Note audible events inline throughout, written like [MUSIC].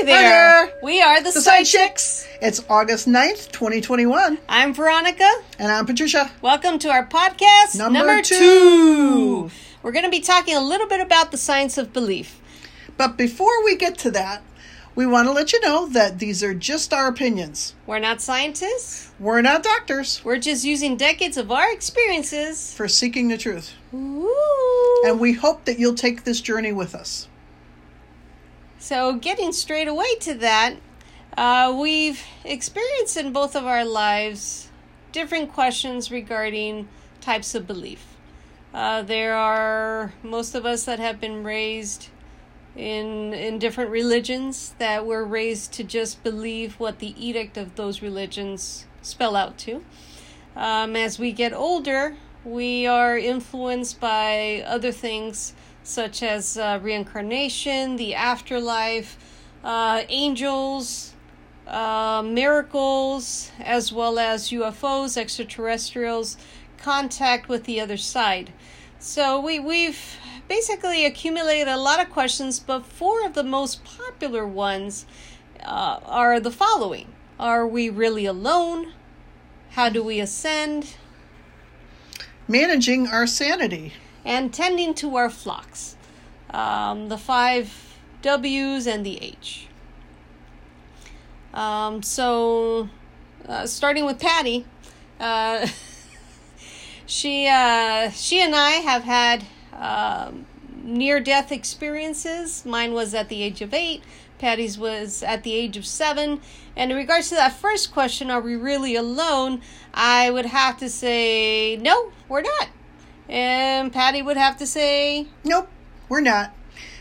Hi there. there. We are the, The Side Side Chicks. It's August 9th, 2021. I'm Veronica. And I'm Patricia. Welcome to our podcast Number two. two. We're going to be talking a little bit about the science of belief. But before we get to that, we want to let you know that these are just our opinions. We're not scientists. We're not doctors We're just using decades of our experiences. for seeking the truth. Ooh. And we hope that you'll take this journey with us. So, getting straight away to that, uh, we've experienced in both of our lives different questions regarding types of belief. Uh, there are most of us that have been raised in in different religions that were raised to just believe what the edict of those religions spell out to. Um, as we get older, we are influenced by other things such as uh, reincarnation, the afterlife, uh, angels, uh, miracles, as well as UFOs, extraterrestrials, contact with the other side. So we, we've basically accumulated a lot of questions, but four of the most popular ones uh, are the following Are we really alone? How do we ascend? Managing our sanity. And tending to our flocks. Um, the five W's and the H. Um, so, uh, starting with Patty, uh, [LAUGHS] she uh, she and I have had um, near death experiences. Mine was at the age of eight. Patty's was at the age of seven. And in regards to that first question, are we really alone? I would have to say no, we're not. And Patty would have to say, Nope, we're not.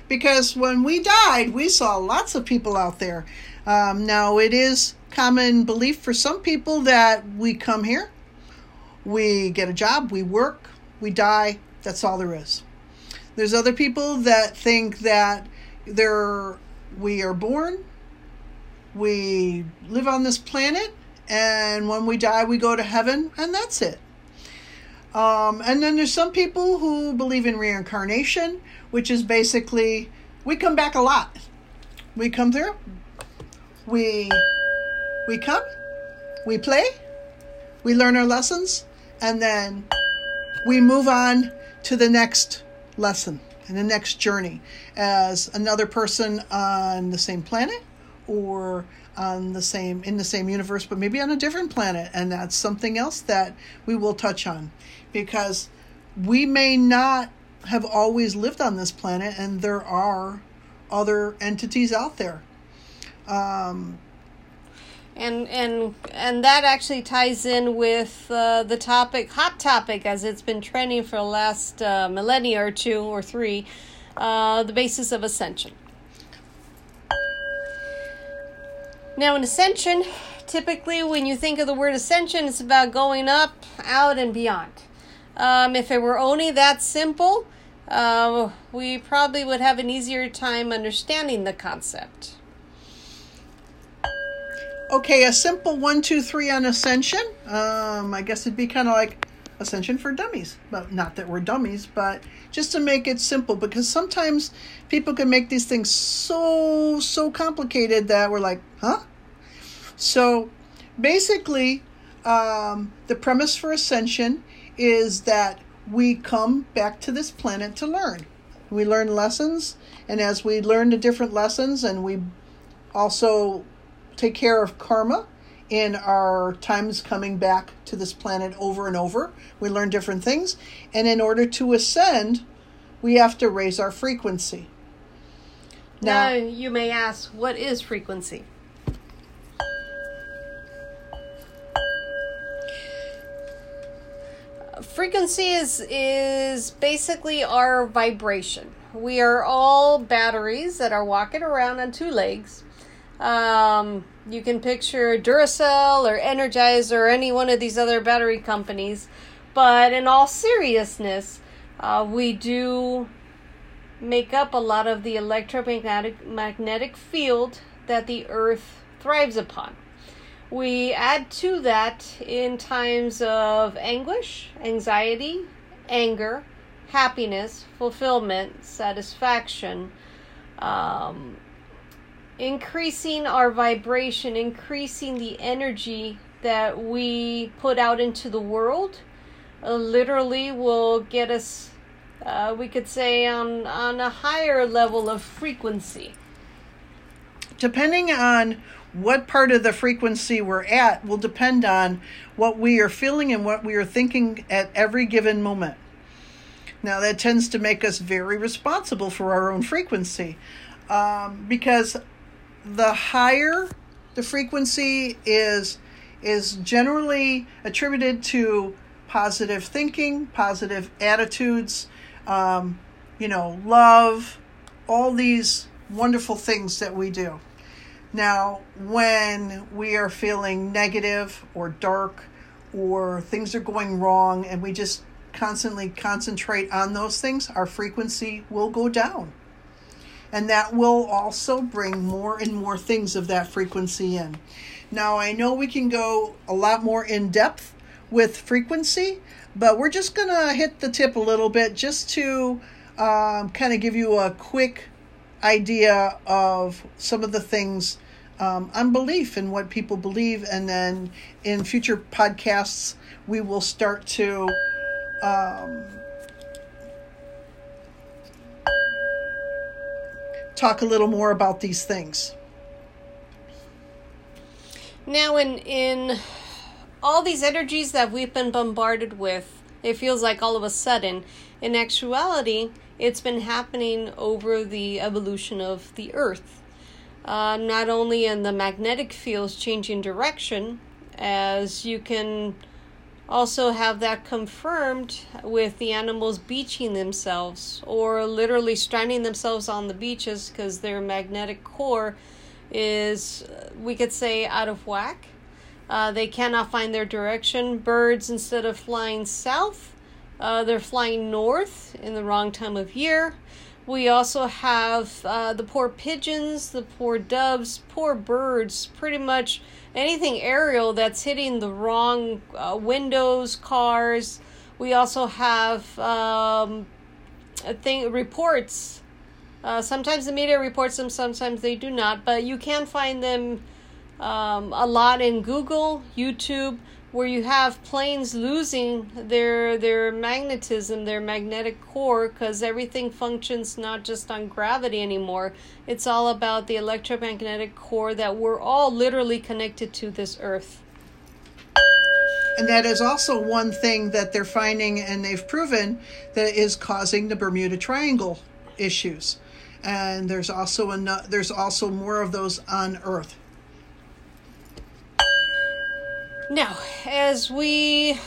Because when we died, we saw lots of people out there. Um, now, it is common belief for some people that we come here, we get a job, we work, we die, that's all there is. There's other people that think that they're, we are born, we live on this planet, and when we die, we go to heaven, and that's it. Um, and then there's some people who believe in reincarnation, which is basically we come back a lot. We come through, we we come, we play, we learn our lessons, and then we move on to the next lesson and the next journey as another person on the same planet or on the same in the same universe but maybe on a different planet. And that's something else that we will touch on because we may not have always lived on this planet and there are other entities out there um, and and and that actually ties in with uh, the topic, hot topic, as it's been trending for the last uh, millennia or two or three, uh, the basis of ascension. Now, in ascension, typically when you think of the word ascension, it's about going up, out, and beyond. Um, if it were only that simple, uh, we probably would have an easier time understanding the concept. okay a simple one two three on ascension. Um, i guess it'd be kind of like ascension for dummies. But not that we're dummies but just to make it simple because sometimes people can make these things so so complicated that we're like huh? So basically um, the premise for ascension is that we come back to this planet to learn we learn lessons and as we learn the different lessons and we also take care of karma in our times coming back to this planet over and over. We learn different things. And in order to ascend, we have to raise our frequency. Now, you may ask, what is frequency? Frequency is is basically our vibration. We are all batteries that are walking around on two legs. Um, you can picture Duracell or Energizer or any one of these other battery companies, but in all seriousness, uh, we do make up a lot of the electromagnetic magnetic field that the earth thrives upon. We add to that in times of anguish, anxiety, anger, happiness, fulfillment, satisfaction, um, increasing our vibration, increasing the energy that we put out into the world, uh, literally will get us, uh, we could say, on, on a higher level of frequency. Depending on what part of the frequency we're at, will depend on what we are feeling and what we are thinking at every given moment. Now, that tends to make us very responsible for our own frequency um, because the higher the frequency is is generally attributed to positive thinking, positive attitudes, um, you know, love, all these wonderful things that we do. Now, when we are feeling negative or dark or things are going wrong and we just constantly concentrate on those things, our frequency will go down. And that will also bring more and more things of that frequency in. Now, I know we can go a lot more in depth with frequency, but we're just going to hit the tip a little bit just to um, kind of give you a quick idea of some of the things um, unbelief and what people believe. And then in future podcasts, we will start to. Um, talk a little more about these things. Now, in in all these energies that we've been bombarded with, it feels like all of a sudden, in actuality, it's been happening over the evolution of the Earth. Uh, not only in the magnetic fields changing direction, as you can also have that confirmed with the animals beaching themselves or literally stranding themselves on the beaches because their magnetic core is, we could say, out of whack. Uh, they cannot find their direction. Birds, instead of flying south, uh, they're flying north in the wrong time of year. We also have uh, the poor pigeons, the poor doves, poor birds, pretty much anything aerial that's hitting the wrong uh, windows, cars. We also have um, thing reports. Uh, sometimes the media reports them, sometimes they do not, but you can find them um, a lot in Google, YouTube, where you have planes losing their their magnetism, their magnetic core, because everything functions not just on gravity anymore. It's all about the electromagnetic core that we're all literally connected to this Earth. And that is also one thing that they're finding, and they've proven that is causing the Bermuda Triangle issues. And there's also a, there's also more of those on Earth. Now, as we,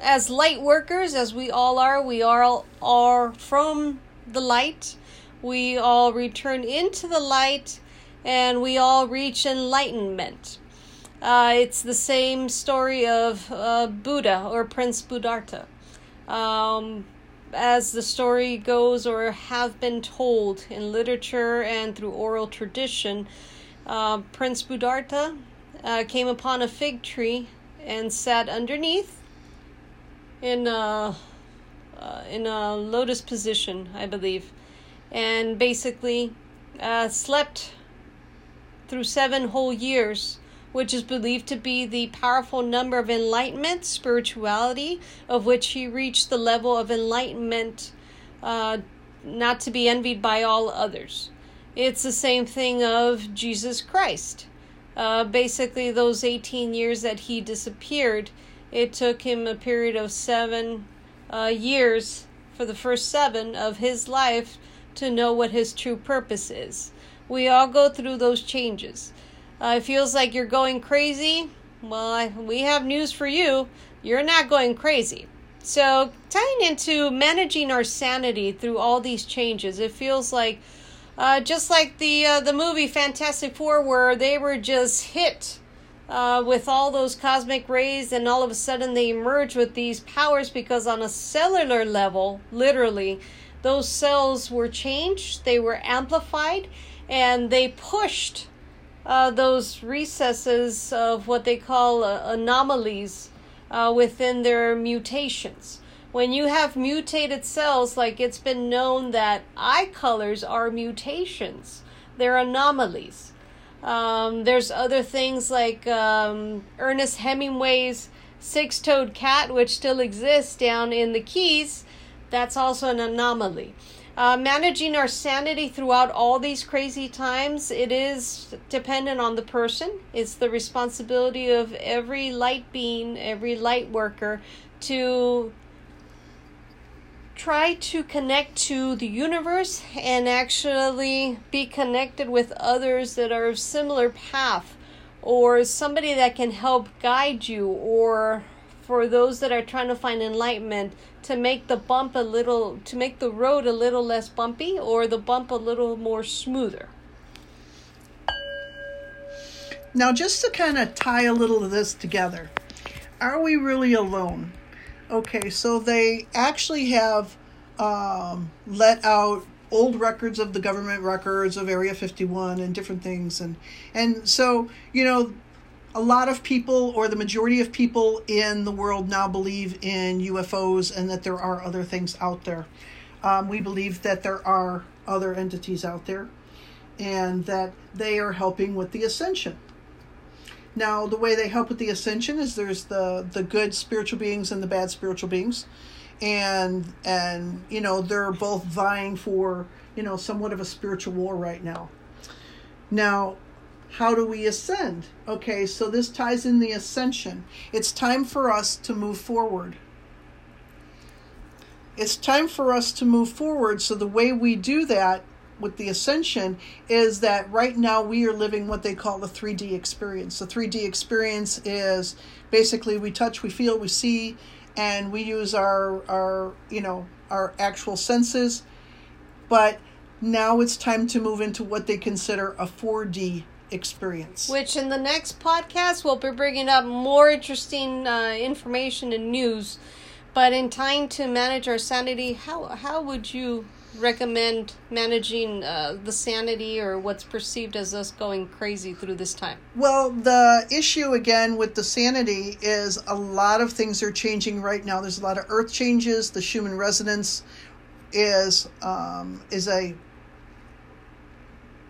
as light workers, as we all are, we all are from the light. We all return into the light and we all reach enlightenment. Uh, it's the same story of uh, Buddha or Prince Buddhartha. Um, as the story goes, or have been told in literature and through oral tradition, uh, Prince Buddhartha uh, came upon a fig tree and sat underneath in a, uh, in a lotus position, I believe, and basically uh, slept through seven whole years, which is believed to be the powerful number of enlightenment, spirituality, of which he reached the level of enlightenment uh, not to be envied by all others. It's the same thing of Jesus Christ. Uh, basically, those 18 years that he disappeared, it took him a period of seven uh, years for the first seven of his life to know what his true purpose is. We all go through those changes. Uh, it feels like you're going crazy. Well, I, we have news for you. You're not going crazy. So, tying into managing our sanity through all these changes, it feels like uh, just like the uh, the movie Fantastic Four, where they were just hit uh, with all those cosmic rays, and all of a sudden they emerge with these powers because on a cellular level, literally, those cells were changed, they were amplified, and they pushed uh, those recesses of what they call uh, anomalies uh, within their mutations when you have mutated cells, like it's been known that eye colors are mutations. they're anomalies. Um, there's other things like um, Ernest Hemingway's six toed cat, which still exists down in the Keys. That's also an anomaly. Uh, managing our sanity throughout all these crazy times, it is dependent on the person. It's the responsibility of every light being, every light worker to try to connect to the universe and actually be connected with others that are of similar path or somebody that can help guide you or for those that are trying to find enlightenment to make the bump a little to make the road a little less bumpy or the bump a little more smoother. Now just to kind of tie a little of this together are we really alone okay so they actually have um, let out old records of the government records of area 51 and different things and and so you know a lot of people, or the majority of people in the world, now believe in UFOs and that there are other things out there. Um, we believe that there are other entities out there and that they are helping with the ascension. Now, the way they help with the ascension is there's the the good spiritual beings and the bad spiritual beings, and and you know they're both vying for you know somewhat of a spiritual war right now. Now, how do we ascend? Okay, so this ties in the ascension. It's time for us to move forward. It's time for us to move forward. So, the way we do that with the ascension is that right now we are living what they call the 3D experience. The 3D experience is basically we touch, we feel, we see, and we use our, our you know, our actual senses. But now it's time to move into what they consider a 4D experience. Which in the next podcast, we'll be bringing up more interesting uh, information and news. But in time to manage our sanity, how, how would you recommend managing uh, the sanity or what's perceived as us going crazy through this time? Well, the issue again with the sanity is a lot of things are changing right now. There's a lot of earth changes. The Schumann resonance is um, is a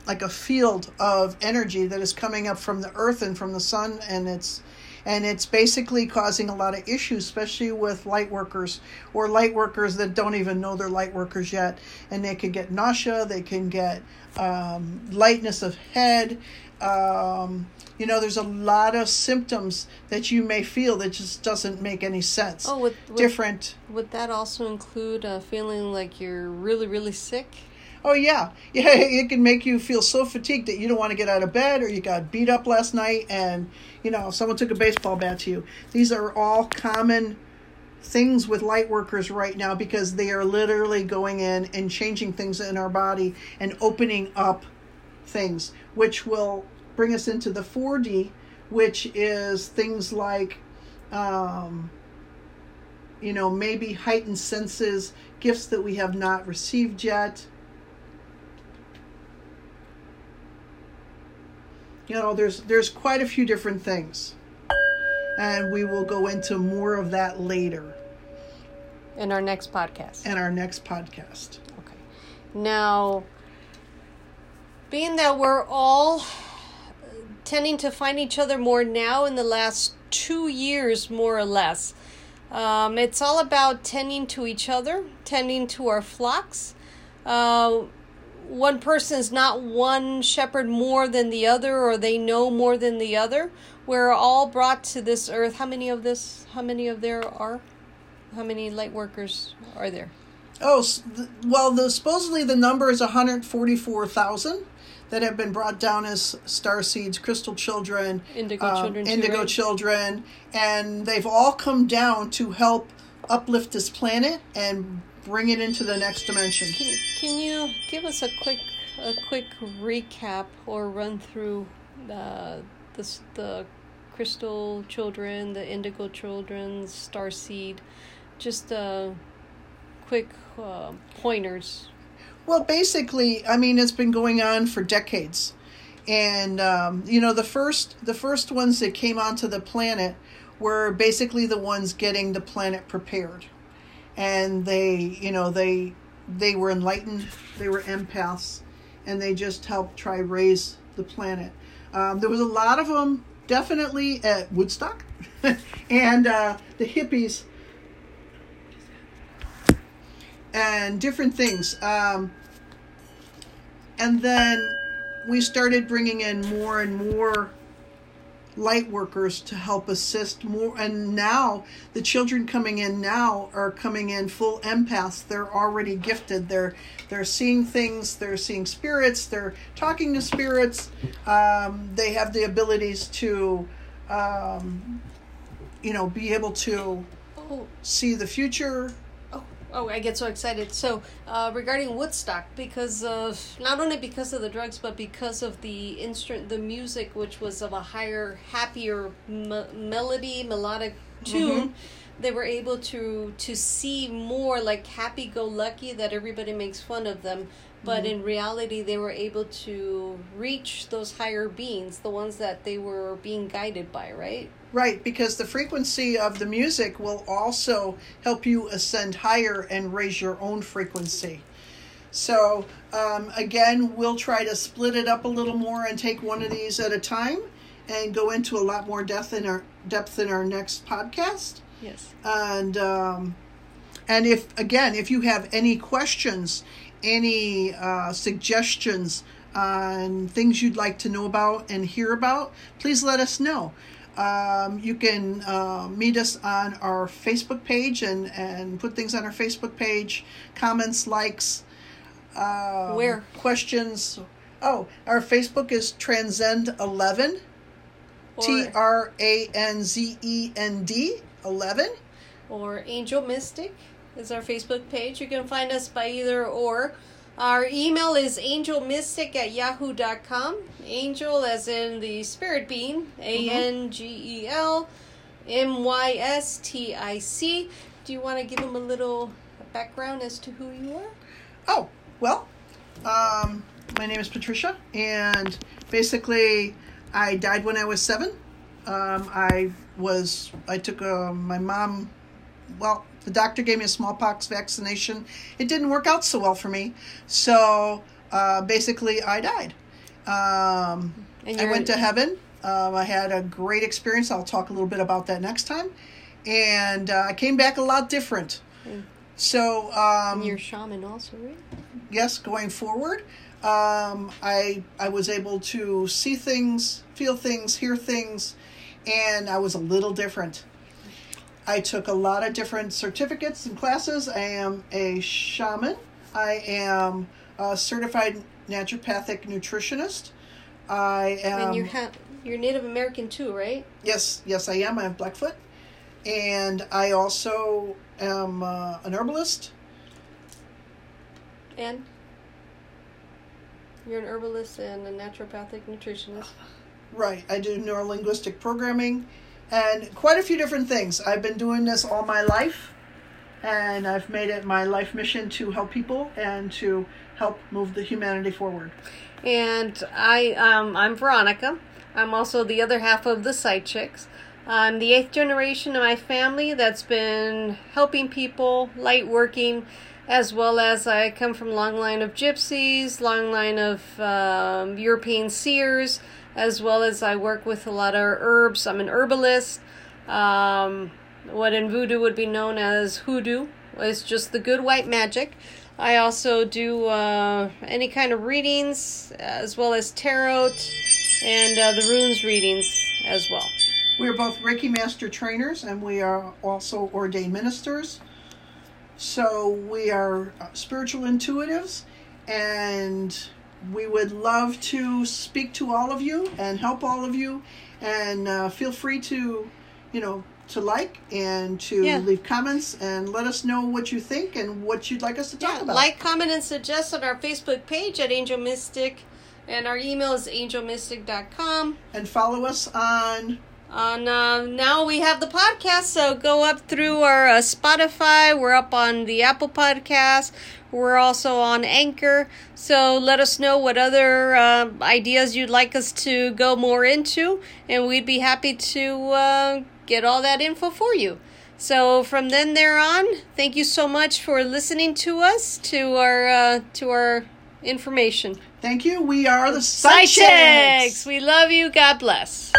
like a field of energy that is coming up from the earth and from the sun and it's and it's basically causing a lot of issues especially with light workers or light workers that don't even know they're light workers yet. And they can get nausea they can get um, lightness of head um, you know there's a lot of symptoms that you may feel that just doesn't make any sense. Oh would, would different. would that also include uh, feeling like you're really really sick Oh yeah, yeah. [LAUGHS] It can make you feel so fatigued that you don't want to get out of bed, or you got beat up last night, and you know someone took a baseball bat to you. These are all common things with light workers right now because they are literally going in and changing things in our body and opening up things, which will bring us into the 4D, which is things like, um, you know, maybe heightened senses, gifts that we have not received yet you know there's there's quite a few different things. And we will go into more of that later. In our next podcast. In our next podcast. Okay. Now being that we're all tending to find each other more now in the last two years more or less um, it's all about tending to each other tending to our flocks. Uh, one person is not one shepherd more than the other or they know more than the other. We're all brought to this earth. How many of this how many of there are? How many light workers are there? Oh well the supposedly the number is 144000 that have been brought down as star seeds crystal children indigo um, children indigo right? children and they've all come down to help uplift this planet and bring it into the next dimension. Can, can you give us a quick a quick recap or run through uh, the the crystal children, the indigo children, star seed, just uh, quick uh, pointers. Well, basically, I mean, it's been going on for decades, and um, you know, the first the first ones that came onto the planet were basically the ones getting the planet prepared and they you know they they were enlightened they were empaths and they just helped try raise the planet. Um, there was a lot of them definitely at Woodstock, [LAUGHS] and uh, the hippies, and different things. Um, and then we started bringing in more and more light workers to help assist more and now the children coming in now are coming in full empaths. They're already gifted. They're they're seeing things. They're seeing spirits. They're talking to spirits. Um, they have the abilities to um, you know be able to Oh, see the future oh! I get so excited. So, uh, regarding Woodstock, because of not only because of the drugs, but because of the instrument, the music, which was of a higher, happier me- melody, melodic tune, they were able to to see more like happy-go-lucky that everybody makes fun of them. But in reality, they were able to reach those higher beings, the ones that they were being guided by, right? Right, because the frequency of the music will also help you ascend higher and raise your own frequency. So, um, again, we'll try to split it up a little more and take one of these at a time and go into a lot more depth in our depth in our next podcast. Yes. And um, and if again, if you have any questions, any uh, suggestions on things you'd like to know about and hear about, please let us know. Um, you can uh, meet us on our Facebook page and, and put things on our Facebook page, comments, likes, um, Where? questions. Oh, our Facebook is Transcend Eleven, T R A N Z E N D Eleven. or Angel Mystic is our Facebook page. You can find us by either or. Our email is angelmystic at yahoo.com. Angel as in the spirit being, A N G E L M Y S T I C. Do you want to give them a little background as to who you are? Oh, well, um, my name is Patricia, and basically, I died when I was seven. Um, I was, I took uh, my mom, well, the doctor gave me a smallpox vaccination. It didn't work out so well for me, so uh, basically, I died. Um, I went to heaven. Um, I had a great experience. I'll talk a little bit about that next time. And uh, I came back a lot different. So, um, And you're shaman also, right? yes, going forward, um, I I was able to see things, feel things, hear things, and I was a little different. I took a lot of different certificates and classes. I am a shaman. I am a certified naturopathic nutritionist. I am and you're you're Native American too, right? Yes, yes, I am. I have Blackfoot, and I also am uh, an herbalist. And you're an herbalist and a naturopathic nutritionist. Right, I do neurolinguistic programming, and quite a few different things. I've been doing this all my life, and I've made it my life mission to help people and to help move the humanity forward. And I, um, I'm Veronica. I'm also the other half of the Side Chicks. I'm the eighth generation of my family that's been helping people, light working, as well as I come from long line of gypsies, long line of um, European seers, as well as I work with a lot of herbs. I'm an herbalist. Um, what in voodoo would be known as hoodoo is just the good white magic. I also do uh, any kind of readings, as well as tarot and uh, the runes readings as well. We are both Reiki Master trainers, and we are also ordained ministers. So we are uh, spiritual intuitives, and we would love to speak to all of you and help all of you. And uh, feel free to, you know, to like and to Yeah. leave comments and let us know what you think and what you'd like us to talk Yeah, about. like, comment, and suggest on our Facebook page at Angel Mystic, and our email is angelmystic.com. and follow us on On uh, now we have the podcast, so go up through our uh, Spotify. We're up on the Apple Podcast. We're also on Anchor. So let us know what other uh, ideas you'd like us to go more into, and we'd be happy to uh, get all that info for you. So from then there on, thank you so much for listening to us, to our uh, to our information. Thank you. We are the Chicks. We love you. God bless.